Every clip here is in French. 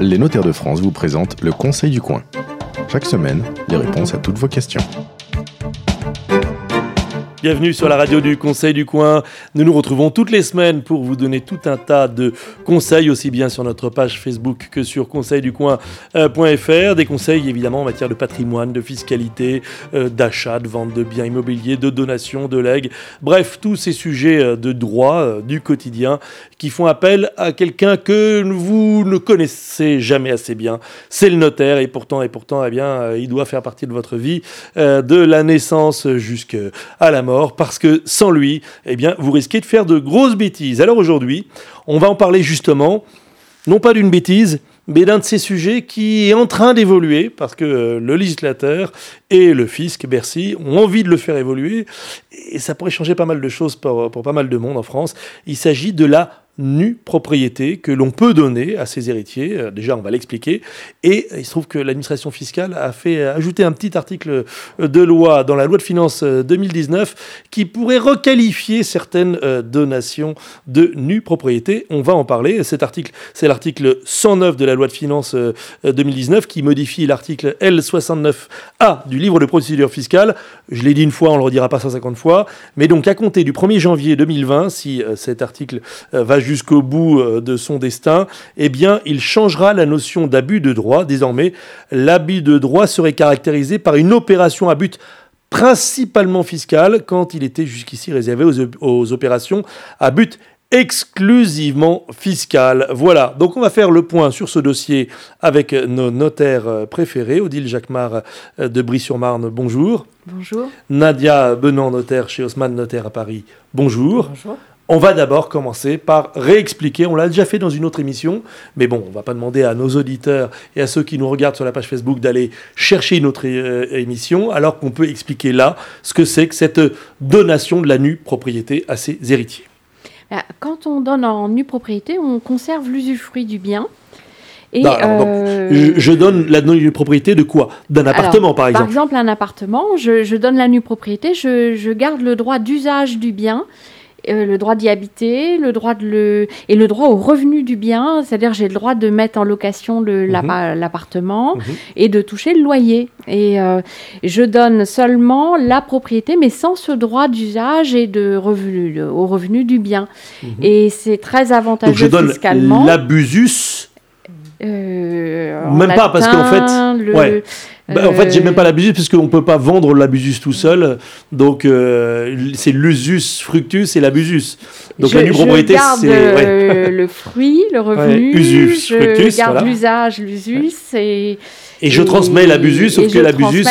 Les notaires de France vous présentent le Conseil du coin. Chaque semaine, les réponses à toutes vos questions. Bienvenue sur la radio du Conseil du Coin. Nous nous retrouvons toutes les semaines pour vous donner tout un tas de conseils, aussi bien sur notre page Facebook que sur conseilducoin.fr. Des conseils évidemment en matière de patrimoine, de fiscalité, euh, d'achat, de vente de biens immobiliers, de donation, de legs. Bref, tous ces sujets euh, de droit euh, du quotidien qui font appel à quelqu'un que vous ne connaissez jamais assez bien. C'est le notaire et pourtant, et pourtant, eh bien, il doit faire partie de votre vie de la naissance jusqu'à la mort parce que sans lui, eh bien, vous risquez de faire de grosses bêtises. Alors aujourd'hui, on va en parler justement, non pas d'une bêtise, mais d'un de ces sujets qui est en train d'évoluer, parce que euh, le législateur et le fisc, Bercy, ont envie de le faire évoluer, et ça pourrait changer pas mal de choses pour, pour pas mal de monde en France. Il s'agit de la nue propriété que l'on peut donner à ses héritiers. Euh, déjà, on va l'expliquer. Et il se trouve que l'administration fiscale a fait ajouter un petit article euh, de loi dans la loi de finances 2019 euh, qui pourrait requalifier certaines donations de nue propriété. On va en parler. Cet article, c'est l'article 109 de la loi de finances 2019 qui modifie l'article L69A du livre de procédure fiscale. Je l'ai dit une fois, on le redira pas 150 fois. Mais donc, à compter du 1er janvier 2020, si cet article va jusqu'au bout euh, de son destin, eh bien, il changera la notion d'abus de droit. Désormais, l'abus de droit serait caractérisé par une opération à but principalement fiscal quand il était jusqu'ici réservé aux, opérations à but exclusivement fiscal. Voilà, donc on va faire le point sur ce dossier avec nos notaires euh, préférés. Odile Jacquemart euh, de Brie-sur-Marne, bonjour. Bonjour. Nadia Benan, notaire chez Haussmann Notaire à Paris, bonjour. Bonjour. On va d'abord commencer par réexpliquer, on l'a déjà fait dans une autre émission, mais bon, on va pas demander à nos auditeurs et à ceux qui nous regardent sur la page Facebook d'aller chercher une autre euh, émission, alors qu'on peut expliquer là ce que c'est que cette donation de la nue propriété à ses héritiers. Bah, quand on donne en nue propriété, on conserve l'usufruit du bien. Et bah, euh, je, donne la nue propriété de quoi? D'un appartement, par exemple. Par exemple, un appartement, je, donne la nue propriété, je garde le droit d'usage du bien euh, le droit d'y habiter, le droit de le et le droit au revenu du bien, c'est-à-dire j'ai le droit de mettre en location mhm. l'appartement mhm. et de toucher le loyer. Et euh, je donne seulement la propriété, mais sans ce droit d'usage et de revenu au revenu du bien. Mhm. Et c'est très avantageux Donc je fiscalement. L'abusus. Euh, Même pas parce qu'en fait, bah, en fait, j'ai même pas l'abusus parce qu'on peut pas vendre l'abusus tout seul. Donc, euh, c'est l'usus fructus et l'abusus. Donc, la nue propriété, c'est. Euh, le fruit, le revenu. usus, fructus. Je garde l'usage, l'usus et. Et je transmets l'abusus, sauf que l'abusus,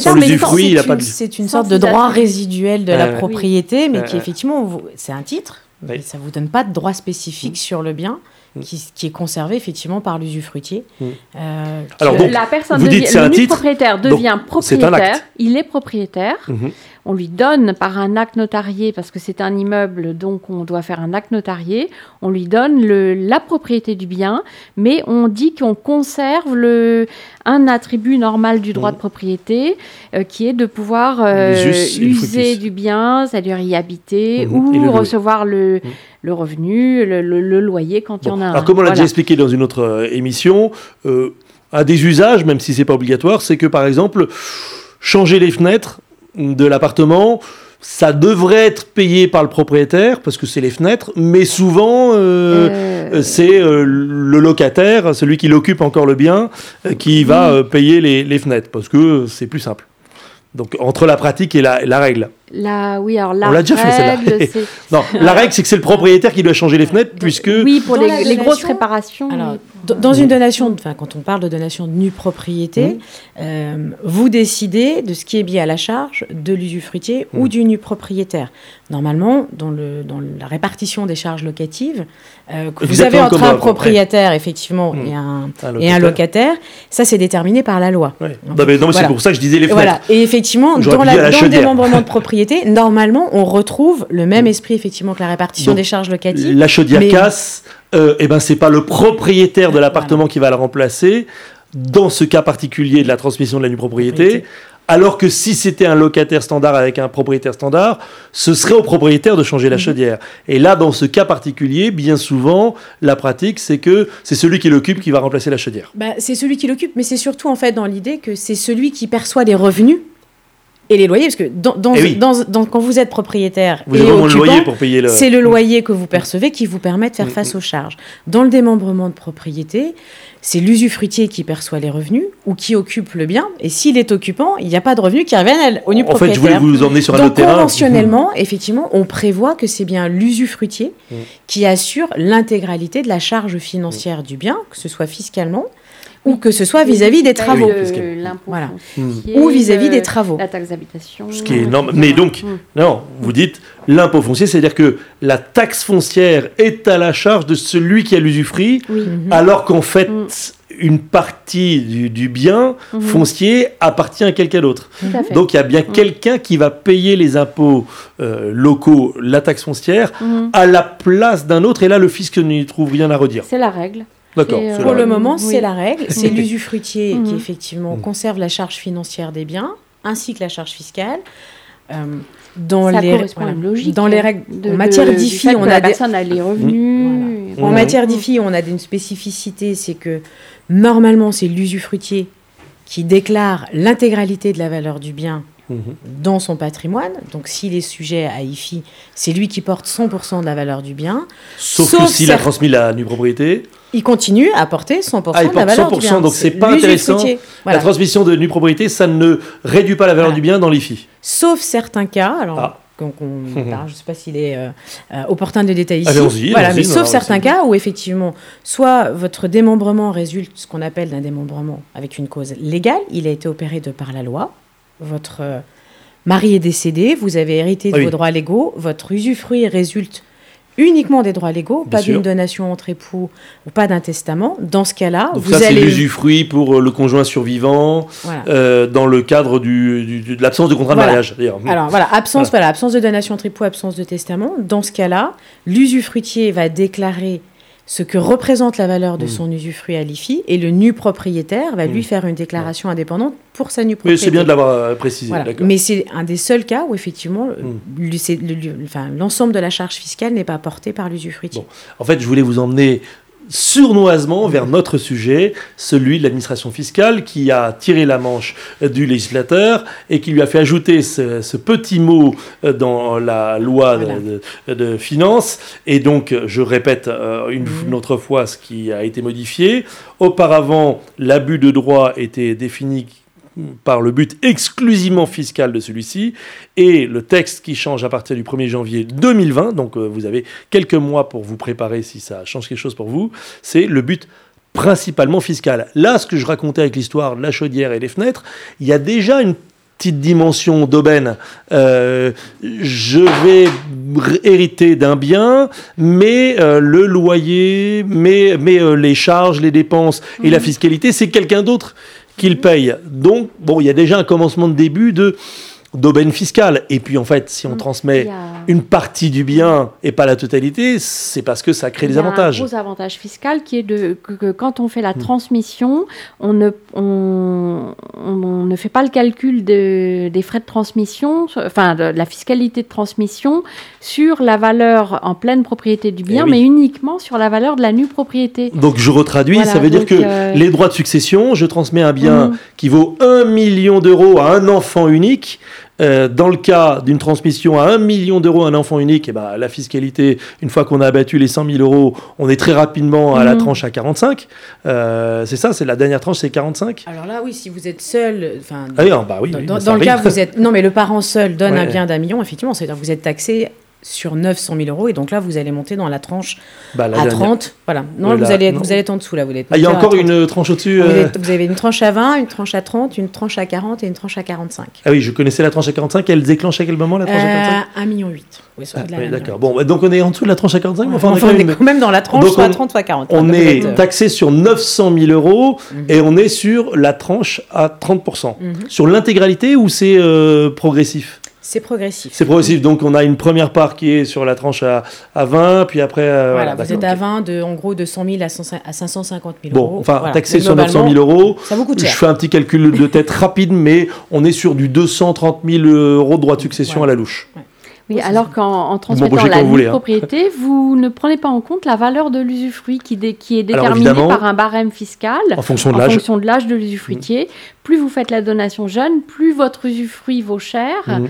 sans l'usufruit, il a pas de. C'est une sorte de droit résiduel de la propriété, mais qui effectivement, c'est un titre. Ça ne vous donne pas de droit spécifique mm. sur le bien. Mm. qui, est conservé effectivement par l'usufruitier. Mm. Euh, Alors la personne devient, le propriétaire devient propriétaire, il est propriétaire. Mm-hmm. On lui donne par un acte notarié, parce que c'est un immeuble, donc on doit faire un acte notarié, on lui donne le, la propriété du bien, mais on dit qu'on conserve le, un attribut normal du droit mm. de propriété, euh, qui est de pouvoir euh, user du bien, c'est-à-dire y habiter, mm-hmm. ou recevoir le le revenu, le, loyer quand il y en a un. Alors, comme on l'a déjà expliqué dans une autre euh, émission, un des usages, même si c'est pas obligatoire, c'est que par exemple, changer les fenêtres de l'appartement, ça devrait être payé par le propriétaire parce que c'est les fenêtres, mais souvent euh, c'est le locataire, celui qui l'occupe encore le bien, qui va payer les, les, fenêtres parce que c'est plus simple. Donc entre la pratique et la, la règle. La, oui, alors la On l'a déjà fait, celle-là. non, la règle, c'est que c'est le propriétaire qui doit changer les fenêtres, puisque... Oui, pour les, grosses réparations. Alors, dans une donation, enfin, quand on parle de donation de nue propriété, euh, vous décidez de ce qui est bien à la charge de l'usufruitier ou du nu propriétaire. Normalement, dans, le, dans la répartition des charges locatives, euh, que vous avez entre un propriétaire, effectivement, et, un, et un locataire, ça, c'est déterminé par la loi. non, mais, c'est pour ça que je disais les fenêtres. Voilà. Et effectivement, dans, la, dans le démembrement de propriété, normalement, on retrouve le même esprit, effectivement, que la répartition des charges locatives. La chaudière casse euh, eh ben c'est pas le propriétaire de l'appartement qui va le remplacer dans ce cas particulier de la transmission de la nue propriété. Alors que si c'était un locataire standard avec un propriétaire standard, ce serait au propriétaire de changer la mhm. chaudière. Et là, dans ce cas particulier, bien souvent, la pratique, c'est que c'est celui qui l'occupe qui va remplacer la chaudière. Bah, c'est celui qui l'occupe, mais c'est surtout en fait dans l'idée que c'est celui qui perçoit des revenus et les loyers, parce que dans, dans, eh dans, quand vous êtes propriétaire vous et occupant, pour payer le... c'est le loyer que vous percevez qui vous permet de faire mm, face mm. aux charges. Dans le démembrement de propriété, c'est l'usufruitier qui perçoit les revenus ou qui occupe le bien. Et s'il est occupant, il n'y a pas de revenus qui reviennent au nu propriétaire. En fait, je voulais vous emmener sur un autre terrain. Conventionnellement, effectivement, on prévoit que c'est bien l'usufruitier mm. qui assure l'intégralité de la charge financière du bien, que ce soit fiscalement ou que ce soit vis-à-vis des travaux. voilà. Ou vis-à-vis des travaux. La taxe d'habitation. Ce qui est énorme. Mais donc, mm. non, vous dites l'impôt foncier, c'est-à-dire que la taxe foncière est à la charge de celui qui a l'usufruit, mm-hmm. alors qu'en fait, mm. une partie du, bien mm-hmm. foncier appartient à quelqu'un d'autre. Donc il y a bien mm. quelqu'un qui va payer les impôts euh, locaux, la taxe foncière, à la place d'un autre, et là le fisc n'y trouve rien à redire. C'est la règle. D'accord. Euh, pour le moment, c'est la règle. C'est l'usufruitier qui, mhm. effectivement, mhm. conserve la charge financière des biens, ainsi que la charge fiscale. Euh, dans les, logique, dans les règles en matière d'IFI, on a des a les revenus. En matière d'IFI, on a une spécificité, c'est que normalement c'est l'usufruitier qui déclare l'intégralité de la valeur du bien mhm. dans son patrimoine. Donc s'il est sujet à IFI, c'est lui qui porte 100% de la valeur du bien. Sauf, que s'il a transmis la nue propriété il continue à porter 100% ah, de la valeur 100%, du bien. Donc c'est pas intéressant. La transmission de nue propriété, ça ne réduit pas la valeur du bien dans l'IFI. Sauf certains cas. Alors, ah. je ne sais pas s'il est euh, euh, opportun de détailler ici. Voilà, mais sauf certains cas où effectivement, soit votre démembrement résulte ce qu'on appelle d'un démembrement avec une cause légale, il a été opéré de par la loi. Votre euh, mari est décédé, vous avez hérité de ah vos droits légaux, votre usufruit résulte uniquement des droits légaux, pas d'une donation entre époux ou pas d'un testament. Dans ce cas-là, vous ça, allez. C'est l'usufruit pour euh, le conjoint survivant euh, dans le cadre du, de l'absence de contrat de mariage. Alors voilà, absence, voilà. absence de donation entre époux, absence de testament. Dans ce cas-là, l'usufruitier va déclarer ce que représente la valeur de hmm. son usufruit à l'IFI et le nu propriétaire va lui hmm. faire une déclaration indépendante pour sa nue propriété. Oui, c'est bien de l'avoir euh, précisé. Mais c'est un des seuls cas où effectivement hmm. l'ensemble de la charge fiscale n'est pas portée par l'usufruitier. En fait, je voulais vous emmener sournoisement vers notre sujet, celui de l'administration fiscale, qui a tiré la manche du législateur et qui lui a fait ajouter ce, petit mot euh, dans la loi de, finances. Et donc, je répète euh, une, mhm. une, autre fois ce qui a été modifié. Auparavant, l'abus de droit était défini par le but exclusivement fiscal de celui-ci, et le texte qui change à partir du 1er janvier 2020, donc euh, vous avez quelques mois pour vous préparer si ça change quelque chose pour vous, c'est le but principalement fiscal. Là, ce que je racontais avec l'histoire de la chaudière et des fenêtres, il y a déjà une petite dimension d'aubaine. Euh, je vais hériter d'un bien, mais euh, le loyer, mais, mais les charges, les dépenses et la mmh. fiscalité, c'est quelqu'un d'autre qu'il paye. Donc, bon, il y a déjà un commencement de début de d'aubaine fiscale. Et puis en fait, si on mm. transmet une partie du bien et pas la totalité, c'est parce que ça crée des avantages. Il y a un gros avantage fiscal qui est de, que, quand on fait la mm. transmission, on ne, on, ne fait pas le calcul des frais de transmission, enfin de la fiscalité de transmission sur la valeur en pleine propriété du bien, eh mais uniquement sur la valeur de la nue propriété. Donc je retraduis, ça veut dire que euh, les droits de succession, je transmets un bien mm. qui vaut 1 million d'euros à un enfant unique. Euh, dans le cas d'une transmission à 1 million d'euros à un enfant unique, et eh ben, la fiscalité, une fois qu'on a abattu les 100 000 euros, on est très rapidement à la mhm. tranche à 45. Euh, c'est ça, c'est la dernière tranche, c'est 45 Alors là, oui, si vous êtes seul, enfin, ah bah oui, dans, bah, le cas, vous êtes, non, mais le parent seul donne un bien d'un million, effectivement, c'est-à-dire que vous êtes taxé sur 900 000 euros. Et donc là, vous allez monter dans la tranche bah, à 30. Voilà. Non, vous, allez, vous allez être en dessous là. Vous ah, il y a encore une tranche au-dessus euh vous, avez une tranche à 20, une tranche à 30, une tranche à 40 et une tranche à 45. Ah oui, je connaissais la tranche à 45. Elle déclenche à quel moment la tranche à 45 1,8 million. Oui, ah, d'accord. Bon, bah, donc on est en dessous de la tranche à 45. enfin, on, est quand même dans la tranche soit à 30, soit à 40. On est euh, taxé sur 900 000 euros mhm. et on est sur la tranche à 30%. Mhm. Sur l'intégralité ou c'est euh, progressif? C'est progressif. C'est progressif. Donc, on a une première part qui est sur la tranche à, à 20, puis après. Euh, voilà, vous êtes à 20, de, en gros, de 100 000 à, 550 000 bon, euros. Enfin, taxé sur 900 000 euros. Ça vous coûte cher. Je fais un petit calcul de tête rapide, mais on est sur du 230 000 euros de droit de succession à la louche. Oui, alors qu'en transmettant la hein. propriété, vous ne prenez pas en compte la valeur de l'usufruit qui, qui, est déterminée par un barème fiscal en fonction de l'âge de l'usufruitier. Plus vous faites la donation jeune, plus votre usufruit vaut cher. Mmh.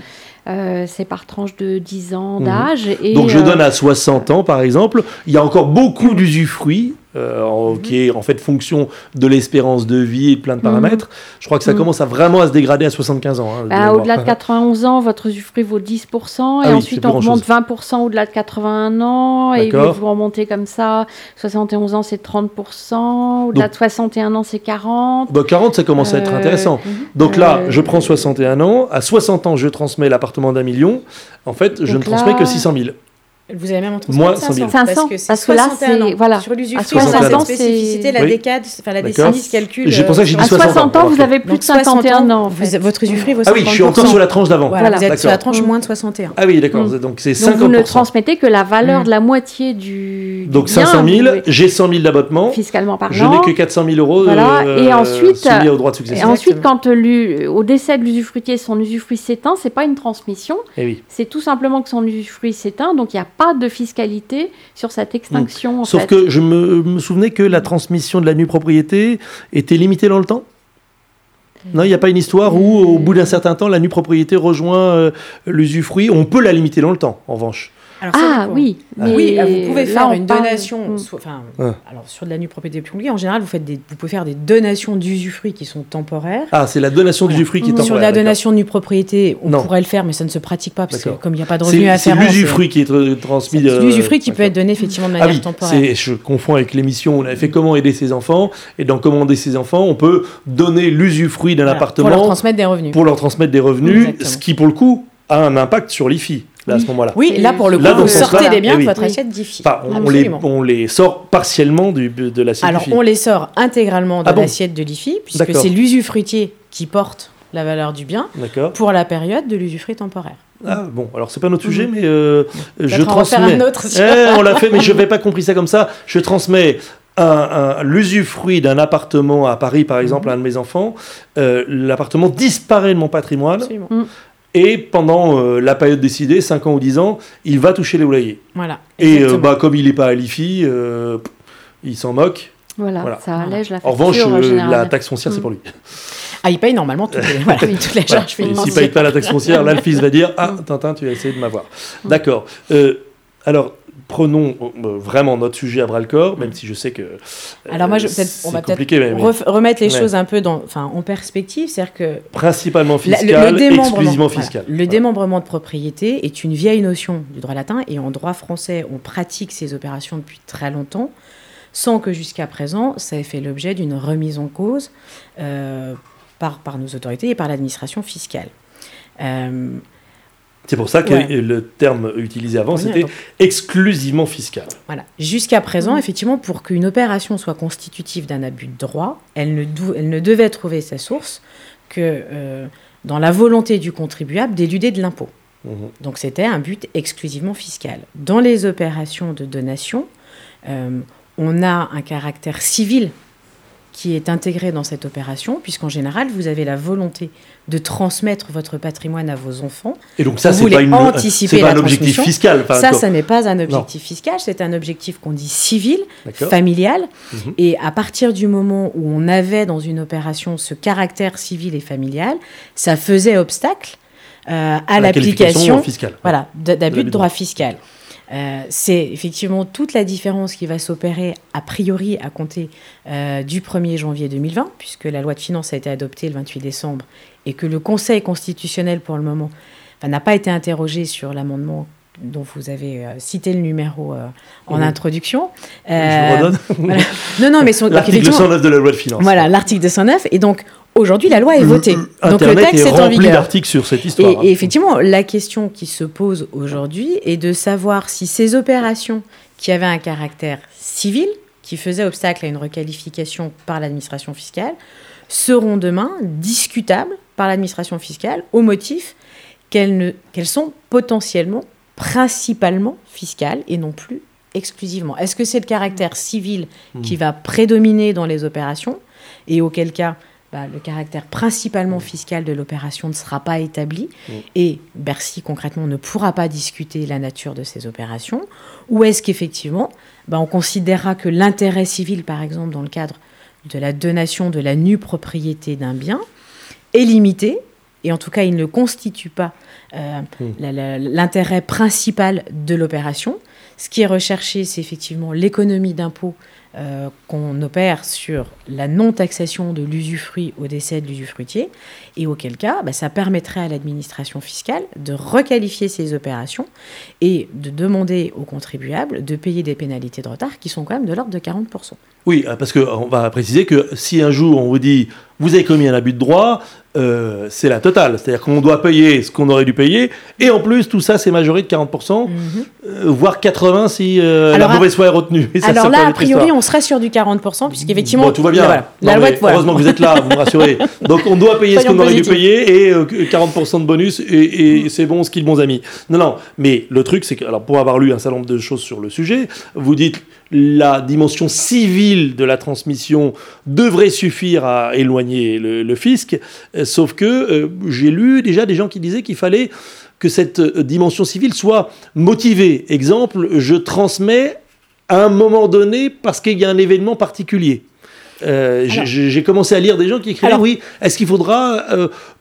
Euh, c'est par tranche de 10 ans mmh. d'âge. Donc je euh, donne à 60 ans, par exemple. Il y a encore beaucoup d'usufruits euh, mhm. qui est en fait fonction de l'espérance de vie et plein de paramètres. Mhm. Je crois que ça mhm. commence à vraiment à se dégrader à 75 ans. Hein, bah, au-delà de 91 ans, votre usufruit vaut 10%, et ah ensuite on remonte 20% au-delà de 81 ans, et vous remontez comme ça. 71 ans, c'est 30%, au-delà de 61 ans, c'est 40. Bah, 40, ça commence à être euh, intéressant. Donc là, euh, je prends 61 ans, à 60 ans, je transmets l'appartement d'un million. En fait, je ne transmets que 600 000. Vous avez même entre Moi, 500. 500. Parce que, là, c'est. Voilà. Sur l'usufruit, a cette spécificité, la décade, enfin la décennie se calcule. J'ai pensé que j'ai dit 60 ans. À 60 ans, vous avez plus de 51 ans. Votre usufruit vaut 50 Ah oui, je suis encore sur la tranche d'avant. Voilà, vous êtes sur la tranche moins de 61. Ah oui, d'accord. Mm. Donc c'est 50 vous ne transmettez que la valeur mm. de la moitié du. Donc 500 000, j'ai 100 000 d'abattement. Fiscalement parlant. Je n'ai que 400 000 euros. Voilà. Et ensuite. au droit de succession. Et ensuite, quand au décès de l'usufruitier, son usufruit s'éteint, c'est pas une transmission. Eh c'est tout simplement que son usufruit s'éteint, donc il n'y a pas de fiscalité sur cette extinction. Sauf que je me, souvenais que la transmission de la nue propriété était limitée dans le temps non, il n'y a pas une histoire où, au bout d'un certain temps, la nue propriété rejoint euh, l'usufruit. On peut la limiter dans le temps, en revanche ah oui, oui, ah, vous pouvez faire une donation, enfin, alors sur de la nue propriété publique, en général, vous, faites des, vous pouvez faire des donations d'usufruit qui sont temporaires. Ah, c'est la donation d'usufruit qui est temporaire. Sur la donation de nue propriété, on pourrait le faire, mais ça ne se pratique pas parce que comme il n'y a pas de revenus faire. C'est l'usufruit qui est transmis. C'est l'usufruit qui peut être donné effectivement de ah manière ah temporaire. Je confonds avec l'émission, on avait fait comment aider ses enfants, et dans comment aider ses enfants, on peut donner l'usufruit d'un appartement pour leur transmettre des revenus. Pour leur transmettre des revenus, ce qui pour le coup a un impact sur l'IFI à ce moment-là. Oui, là pour le coup, vous sortez les biens de votre assiette d'IFI. on, les, on, les, sort partiellement du, de l'assiette Alors, on les sort intégralement de ah l'assiette de l'IFI, puisque c'est l'usufruitier qui porte la valeur du bien pour la période de l'usufruit temporaire. Ah bon, alors c'est pas notre sujet, mhm. mais euh, je transmets. On, autre eh, on l'a fait, mais je n'avais pas compris ça comme ça. Je transmets l'usufruit d'un appartement à Paris, par exemple, à un de mes enfants. Euh, l'appartement disparaît de mon patrimoine. Absolument. Et pendant euh, la période décidée, 5 ans ou 10 ans, il va toucher les loyers. Voilà. Et euh, bah, comme il n'est pas à l'IFI, euh, il s'en moque. Voilà, ça allège la facture. En revanche, la taxe foncière, c'est mm. pour lui. Ah, il paye normalement toutes les, voilà, toutes les charges S'il ne paye pas la taxe foncière, là, le fils va dire Ah, Tintin, tu as essayé de m'avoir. Mm. D'accord. alors, prenons euh, vraiment notre sujet à bras le corps, même si je sais que. Euh, Alors moi, je, on va peut-être remettre les choses un peu dans, enfin, en perspective, c'est-à-dire que principalement fiscal, le, exclusivement fiscal. le démembrement de propriété est une vieille notion du droit latin et en droit français, on pratique ces opérations depuis très longtemps, sans que jusqu'à présent, ça ait fait l'objet d'une remise en cause euh, par, par nos autorités et par l'administration fiscale. C'est pour ça que le terme utilisé avant, c'était exclusivement fiscal. Voilà. Jusqu'à présent, effectivement, pour qu'une opération soit constitutive d'un abus de droit, elle ne, elle ne, devait trouver sa source que euh, dans la volonté du contribuable d'éluder de l'impôt. Mhm. Donc c'était un but exclusivement fiscal. Dans les opérations de donation, euh, on a un caractère civil qui est intégré dans cette opération, puisqu'en général, vous avez la volonté de transmettre votre patrimoine à vos enfants. Et donc ça, c'est pas, une, anticiper pas un objectif fiscal. Ça, ça n'est pas un objectif fiscal, c'est un objectif qu'on dit civil, familial. Mhm. Et à partir du moment où on avait dans une opération ce caractère civil et familial, ça faisait obstacle euh, à, l'application voilà, d'abus de droit fiscal. Euh, c'est effectivement toute la différence qui va s'opérer a priori à compter euh, du 1er janvier 2020, puisque la loi de finances a été adoptée le 28 décembre et que le Conseil constitutionnel, pour le moment, n'a pas été interrogé sur l'amendement dont vous avez euh, cité le numéro en introduction. Je redonne. Non, non, mais l'article 209 de la loi de finances. Voilà, l'article 209. Et donc, Aujourd'hui, la loi est votée. Donc le texte est, en vigueur. d'articles sur cette histoire. Et, et, effectivement, la question qui se pose aujourd'hui est de savoir si ces opérations qui avaient un caractère civil, qui faisaient obstacle à une requalification par l'administration fiscale, seront demain discutables par l'administration fiscale au motif qu'elles sont potentiellement, principalement fiscales et non plus exclusivement. Est-ce que c'est le caractère civil qui va prédominer dans les opérations et auquel cas bah, le caractère principalement fiscal de l'opération ne sera pas établi et Bercy concrètement ne pourra pas discuter la nature de ces opérations Ou est-ce qu'effectivement bah, on considérera que l'intérêt civil, par exemple, dans le cadre de la donation de la nue propriété d'un bien, est limité et en tout cas il ne constitue pas euh, l'intérêt principal de l'opération. Ce qui est recherché, c'est effectivement l'économie d'impôt euh, qu'on opère sur la non-taxation de l'usufruit au décès de l'usufruitier, et auquel cas, bah, ça permettrait à l'administration fiscale de requalifier ces opérations et de demander aux contribuables de payer des pénalités de retard qui sont quand même de l'ordre de 40%. Oui, euh, parce qu'on va préciser que si un jour on vous dit vous avez commis un abus de droit, euh, c'est la totale. C'est-à-dire qu'on doit payer ce qu'on aurait dû payer, et en plus, tout ça, c'est majoré de 40%, mhm. euh, voire 80% si la mauvaise foi est retenue. alors là, a priori, on serait sur du 40%, puisqu'effectivement... Bon, tout va bien. la loi Heureusement que vous êtes là, vous me rassurez. Donc on doit payer ce qu'on aurait dû payer, et 40% de bonus, et, c'est bon, ce qu'ils bons amis. Non, non, mais le truc, c'est que, alors pour avoir lu un certain nombre de choses sur le sujet, vous dites la dimension civile de la transmission devrait suffire à éloigner le, fisc, euh, sauf que euh, j'ai lu déjà des gens qui disaient qu'il fallait que cette euh, dimension civile soit motivée. Exemple, je transmets à un moment donné parce qu'il y a un événement particulier. j'ai commencé à lire des gens qui écrivaient oui, est-ce qu'il faudra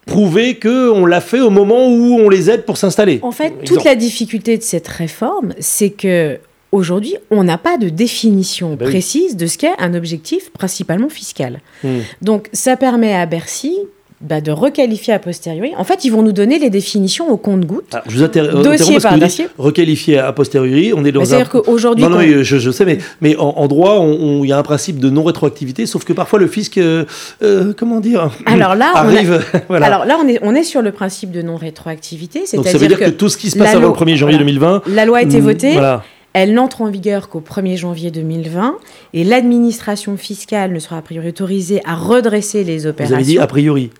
prouver qu'on l'a fait au moment où on les aide pour s'installer? En fait, toute la difficulté de cette réforme, c'est que Aujourd'hui, on n'a pas de définition bah précise de ce qu'est un objectif principalement fiscal. Hmm. Donc, ça permet à Bercy bah, de requalifier a posteriori. En fait, ils vont nous donner les définitions au compte-goutte. Ah, je vous dossier par dossier. Requalifier a posteriori, on est dans bah, C'est-à-dire qu'aujourd'hui... Non, non, je, sais, mais, mais en, droit, il y a un principe de non-rétroactivité, sauf que parfois le fisc, euh, euh, comment dire, alors là, arrive... voilà. Alors là, on est, on est sur le principe de non-rétroactivité, Donc ça veut dire que, tout ce qui se passe avant le 1er janvier 2020... La loi a été votée... Voilà elle n'entre en vigueur qu'au 1er janvier 2020 et l'administration fiscale ne sera a priori autorisée à redresser les opérations. Vous avez dit a priori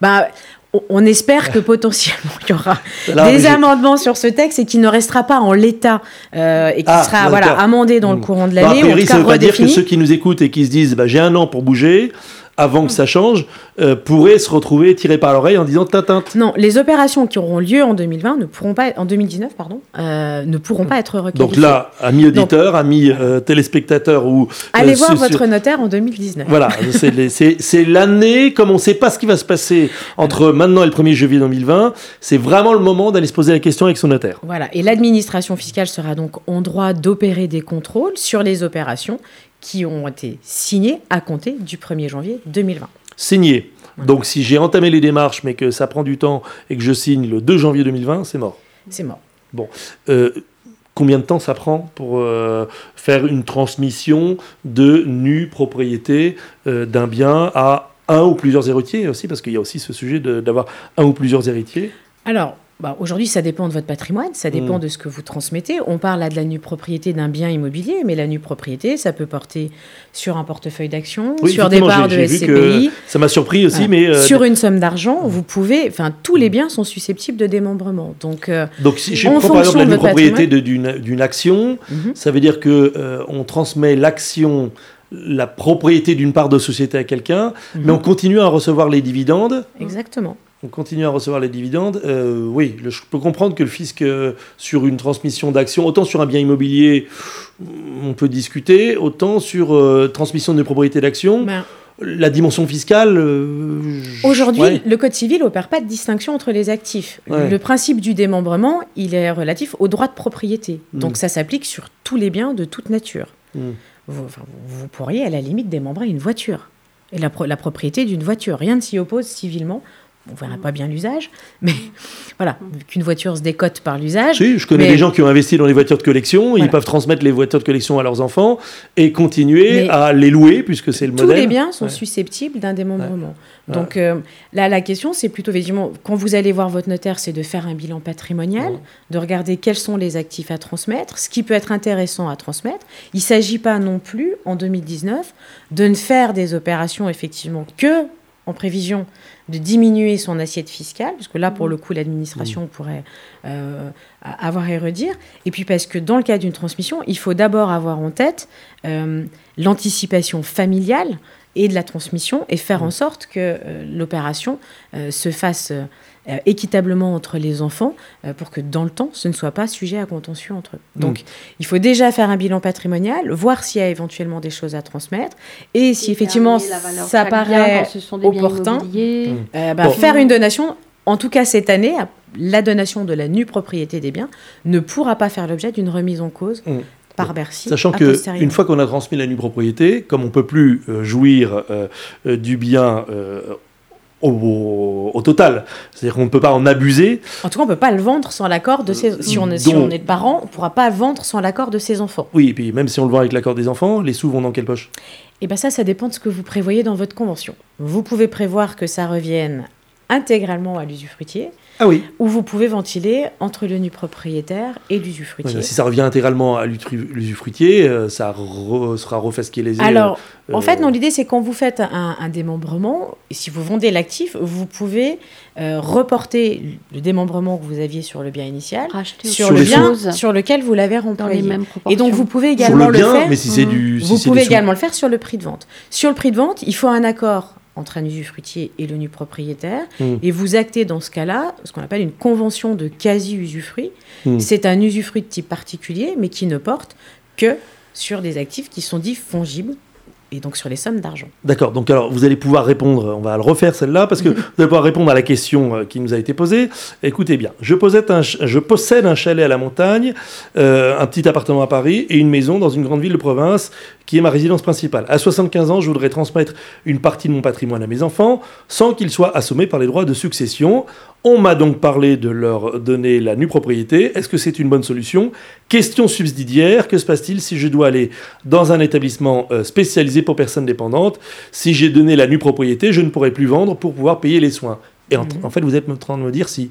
bah, on espère que potentiellement il y aura des amendements sur ce texte et qu'il ne restera pas en l'état euh, et qu'il ah, sera voilà, amendé dans le hmm. courant de l'année. Bah, a priori, ça ne veut pas dire que ceux qui nous écoutent et qui se disent bah, j'ai un an pour bouger, avant que ça change, euh, pourraient se retrouver tirés par l'oreille en disant tintinte. Non, les opérations qui auront lieu en 2020 ne pourront pas, en 2019 pardon, euh, ne pourront pas être requalifiées. Donc là, amis auditeurs, amis euh, téléspectateurs ou allez voir votre notaire en 2019. Voilà, c'est l'année comme on ne sait pas ce qui va se passer entre maintenant et le 1er janvier 2020, c'est vraiment le moment d'aller se poser la question avec son notaire. Voilà, et l'administration fiscale sera donc en droit d'opérer des contrôles sur les opérations qui ont été signés à compter du 1er janvier 2020. Signés. Donc si j'ai entamé les démarches mais que ça prend du temps et que je signe le 2 janvier 2020, c'est mort. C'est mort. Bon. Euh, combien de temps ça prend pour euh, faire une transmission de nue propriété euh, d'un bien à un ou plusieurs héritiers aussi? Parce qu'il y a aussi ce sujet d'avoir un ou plusieurs héritiers. Alors, bah, aujourd'hui, ça dépend de votre patrimoine, ça dépend mm. de ce que vous transmettez. On parle là de la nue propriété d'un bien immobilier, mais la nue propriété, ça peut porter sur un portefeuille d'actions, sur des parts de SCPI. Ça m'a surpris aussi, mais euh, sur une somme d'argent, vous pouvez, enfin, tous les mm. biens sont susceptibles de démembrement. Donc, euh, donc si je prends par exemple la nue propriété d'une action, mm-hmm. ça veut dire que euh, on transmet l'action la propriété d'une part de société à quelqu'un, mais mm-hmm. on continue à recevoir les dividendes. Exactement on continue à recevoir les dividendes. Euh, oui, je peux comprendre que le fisc, euh, sur une transmission d'actions, autant sur un bien immobilier, on peut discuter, autant sur euh, transmission de propriété d'actions. Ben, la dimension fiscale. Aujourd'hui, le Code civil n'opère pas de distinction entre les actifs. Le principe du démembrement, il est relatif au droit de propriété. Hmm. Donc ça s'applique sur tous les biens de toute nature. Hmm. Vous, pourriez à la limite démembrer une voiture et la, la propriété d'une voiture. Rien ne s'y oppose civilement on verra pas bien l'usage, mais voilà, qu'une voiture se décote par l'usage. Si, je connais des gens qui ont investi dans les voitures de collection, ils peuvent transmettre les voitures de collection à leurs enfants et continuer à les louer, puisque c'est le modèle. Tous les biens sont susceptibles d'un démembrement. Donc euh, là, la question, c'est plutôt, quand vous allez voir votre notaire, c'est de faire un bilan patrimonial, de regarder quels sont les actifs à transmettre, ce qui peut être intéressant à transmettre. Il ne s'agit pas non plus, en 2019, de ne faire des opérations, effectivement, que en prévision de diminuer son assiette fiscale, parce que là, pour le coup, l'administration mmh. pourrait euh, avoir à redire. Et puis parce que dans le cas d'une transmission, il faut d'abord avoir en tête euh, l'anticipation familiale et de la transmission et faire en mmh. sorte que euh, l'opération se fasse euh, équitablement entre les enfants euh, pour que dans le temps, ce ne soit pas sujet à contention entre eux. Mm. Donc, il faut déjà faire un bilan patrimonial, voir s'il y a éventuellement des choses à transmettre et si effectivement ça paraît opportun, euh, bah, faire une donation. En tout cas, cette année, la donation de la nue propriété des biens ne pourra pas faire l'objet d'une remise en cause mm. Par Bercy. Sachant qu'une fois qu'on a transmis la nue propriété, comme on ne peut plus jouir du bien au, total. C'est-à-dire qu'on ne peut pas en abuser. En tout cas, on ne peut pas le vendre sans l'accord de ses... Si on est, si on est parent, on ne pourra pas le vendre sans l'accord de ses enfants. Oui, et puis même si on le vend avec l'accord des enfants, les sous vont dans quelle poche? Eh bien ça, ça dépend de ce que vous prévoyez dans votre convention. Vous pouvez prévoir que ça revienne intégralement à l'usufruitier. Ah oui. Où vous pouvez ventiler entre le nu propriétaire et l'usufruitier. si ça revient intégralement à l'usufruitier, euh, ça sera refasqué les Alors, en fait, non, l'idée, c'est quand vous faites un, démembrement, si vous vendez l'actif, vous pouvez euh, reporter le démembrement que vous aviez sur le bien initial sur, le bien sur lequel vous l'avez rempli. Et donc, vous pouvez également le, faire. Mais si c'est du, vous pouvez également le faire sur le prix de vente. Sur le prix de vente, il faut un accord entre un usufruitier et le nu propriétaire, hmm. et vous actez dans ce cas-là ce qu'on appelle une convention de quasi-usufruit. Hmm. C'est un usufruit de type particulier, mais qui ne porte que sur des actifs qui sont dits fongibles et donc sur les sommes d'argent. D'accord, donc alors vous allez pouvoir répondre, on va le refaire celle-là, parce que vous allez pouvoir répondre à la question euh, qui nous a été posée. Écoutez bien, je possède un, je possède un chalet à la montagne, euh, un petit appartement à Paris et une maison dans une grande ville de province qui est ma résidence principale. À 75 ans, je voudrais transmettre une partie de mon patrimoine à mes enfants sans qu'ils soient assommés par les droits de succession. On m'a donc parlé de leur donner la nue propriété. Est-ce que c'est une bonne solution? Question subsidiaire, que se passe-t-il si je dois aller dans un établissement euh, spécialisé pour personnes dépendantes? Si j'ai donné la nue propriété, je ne pourrai plus vendre pour pouvoir payer les soins. Et en, mhm. fait, vous êtes en train de me dire si.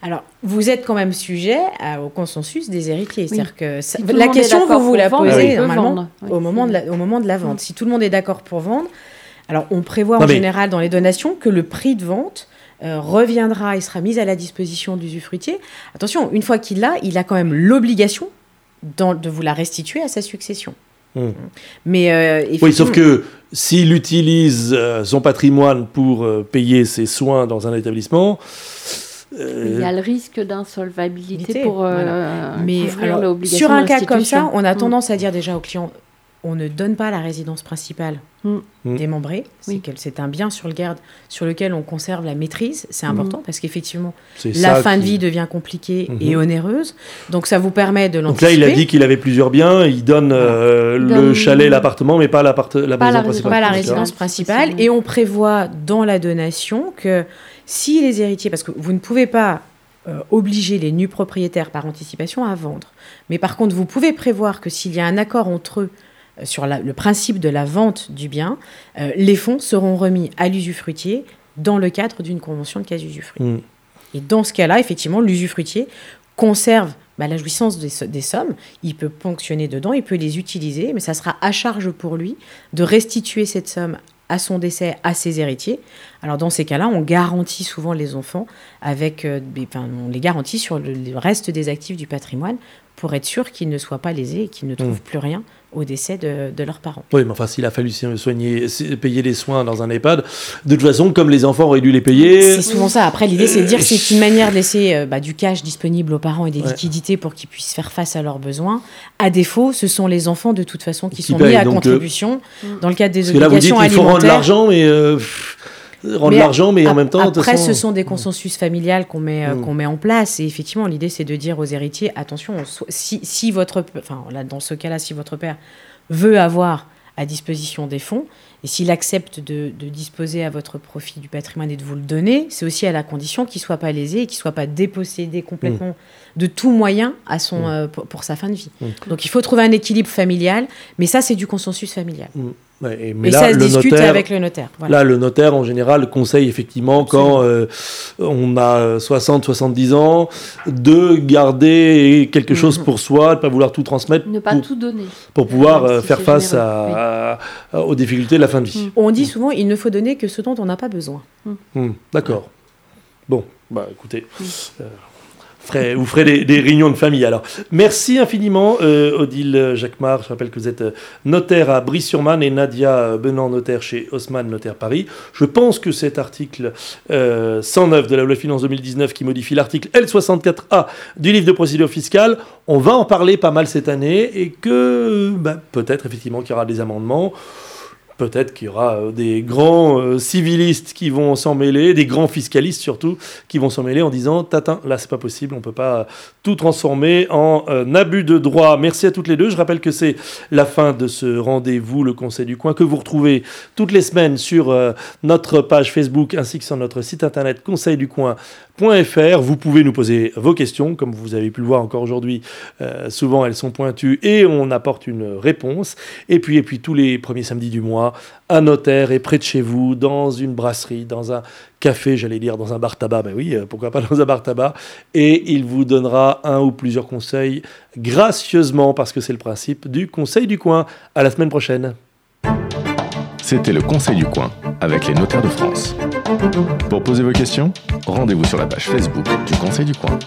Alors, vous êtes quand même sujet au consensus des héritiers. C'est-à-dire que la question, vous vous la posez normalement au, moment de la, au moment de la vente. Si tout le monde est d'accord pour vendre, alors on prévoit en général dans les donations que le prix de vente euh, reviendra et sera mise à la disposition du usufruitier. Attention, une fois qu'il l'a, il a quand même l'obligation de vous la restituer à sa succession. Hmm. Mais euh, oui, sauf que s'il utilise euh, son patrimoine pour payer ses soins dans un établissement, il y a le risque d'insolvabilité pour voilà. Mais Sur un cas comme ça, on a hmm. tendance à dire déjà aux clients on ne donne pas la résidence principale mm. Mm. démembrée. C'est un bien sur, le garde, sur lequel on conserve la maîtrise. C'est mm. important parce qu'effectivement, la fin de vie devient compliquée mm-hmm. et onéreuse. Donc ça vous permet de l'anticiper. Donc là, il a dit qu'il avait plusieurs biens. Il donne euh, le chalet, l'appartement, mais pas, la, la, pas la principale. Pas la résidence principale. Et on prévoit dans la donation que si les héritiers, parce que vous ne pouvez pas euh, obliger les nus propriétaires par anticipation à vendre. Mais par contre, vous pouvez prévoir que s'il y a un accord entre eux euh, sur le principe de la vente du bien, euh, les fonds seront remis à l'usufruitier dans le cadre d'une convention de quasi-usufruit. Mm. Et dans ce cas-là, effectivement, l'usufruitier conserve bah, la jouissance des, des, sommes, il peut ponctionner dedans, il peut les utiliser, mais ça sera à charge pour lui de restituer cette somme à son décès à ses héritiers. Alors dans ces cas-là, on garantit souvent les enfants avec, euh, enfin, on les garantit sur le, reste des actifs du patrimoine pour être sûr qu'ils ne soient pas lésés et qu'ils ne trouvent mm. plus rien au décès de, leurs parents. Oui, mais enfin, s'il a fallu soigner, payer les soins dans un EHPAD, de toute façon, comme les enfants auraient dû les payer. C'est souvent ça. Après, l'idée, c'est de dire que c'est une manière de laisser euh, bah, du cash disponible aux parents et des liquidités pour qu'ils puissent faire face à leurs besoins. À défaut, ce sont les enfants, de toute façon, qui, sont mis à euh, contribution dans le cadre des obligations là, vous dites, Il faut rendre l'argent, mais. Euh, rendre l'argent, mais en même temps. Après, ce sont des consensus familiales qu'on met, mm. qu'on met en place. Et effectivement, l'idée, c'est de dire aux héritiers attention, si, si votre. Enfin, là, dans ce cas-là, si votre père veut avoir à disposition des fonds, et s'il accepte de, disposer à votre profit du patrimoine et de vous le donner, c'est aussi à la condition qu'il ne soit pas lésé et qu'il ne soit pas dépossédé complètement mm. de tout moyen à son, mm. euh, pour, sa fin de vie. Donc il faut trouver un équilibre familial, mais ça, c'est du consensus familial. Mais là, ça se le discute notaire, avec le notaire. Là, le notaire, en général, conseille effectivement quand euh, on a 60-70 ans de garder quelque chose pour soi, de ne pas vouloir tout transmettre. Ne pas tout donner. Pour pouvoir euh, faire face aux difficultés de la fin de vie. On dit souvent il ne faut donner que ce dont on n'a pas besoin. Hmm, d'accord. Bon, bah écoutez. Euh, vous ferez des, réunions de famille. Alors, merci infiniment, euh, Odile Jacquemart. Je rappelle que vous êtes euh, notaire à Brie-sur-Marne et Nadia Benant, notaire chez Haussmann Notaire Paris. Je pense que cet article 109 de la loi de finances 2019 qui modifie l'article L64A du livre de procédure fiscale, on va en parler pas mal cette année et que ben, peut-être effectivement qu'il y aura des amendements. Peut-être qu'il y aura euh, des grands euh, civilistes qui vont s'en mêler, des grands fiscalistes surtout, qui vont s'en mêler en disant Tatin, là c'est pas possible, on peut pas tout transformer en euh, abus de droit. Merci à toutes les deux. Je rappelle que c'est la fin de ce rendez-vous, le Conseil du Coin, que vous retrouvez toutes les semaines sur notre page Facebook ainsi que sur notre site internet conseilducoin.fr. Vous pouvez nous poser vos questions, comme vous avez pu le voir encore aujourd'hui. souvent elles sont pointues et on apporte une réponse. Et puis, et puis tous les premiers samedis du mois, un notaire est près de chez vous, dans une brasserie, dans un café, j'allais dire, dans un bar tabac, ben oui, euh, pourquoi pas dans un bar tabac, et il vous donnera un ou plusieurs conseils gracieusement, parce que c'est le principe du Conseil du coin. À la semaine prochaine. C'était le Conseil du coin avec les notaires de France. Pour poser vos questions, rendez-vous sur la page Facebook du Conseil du coin.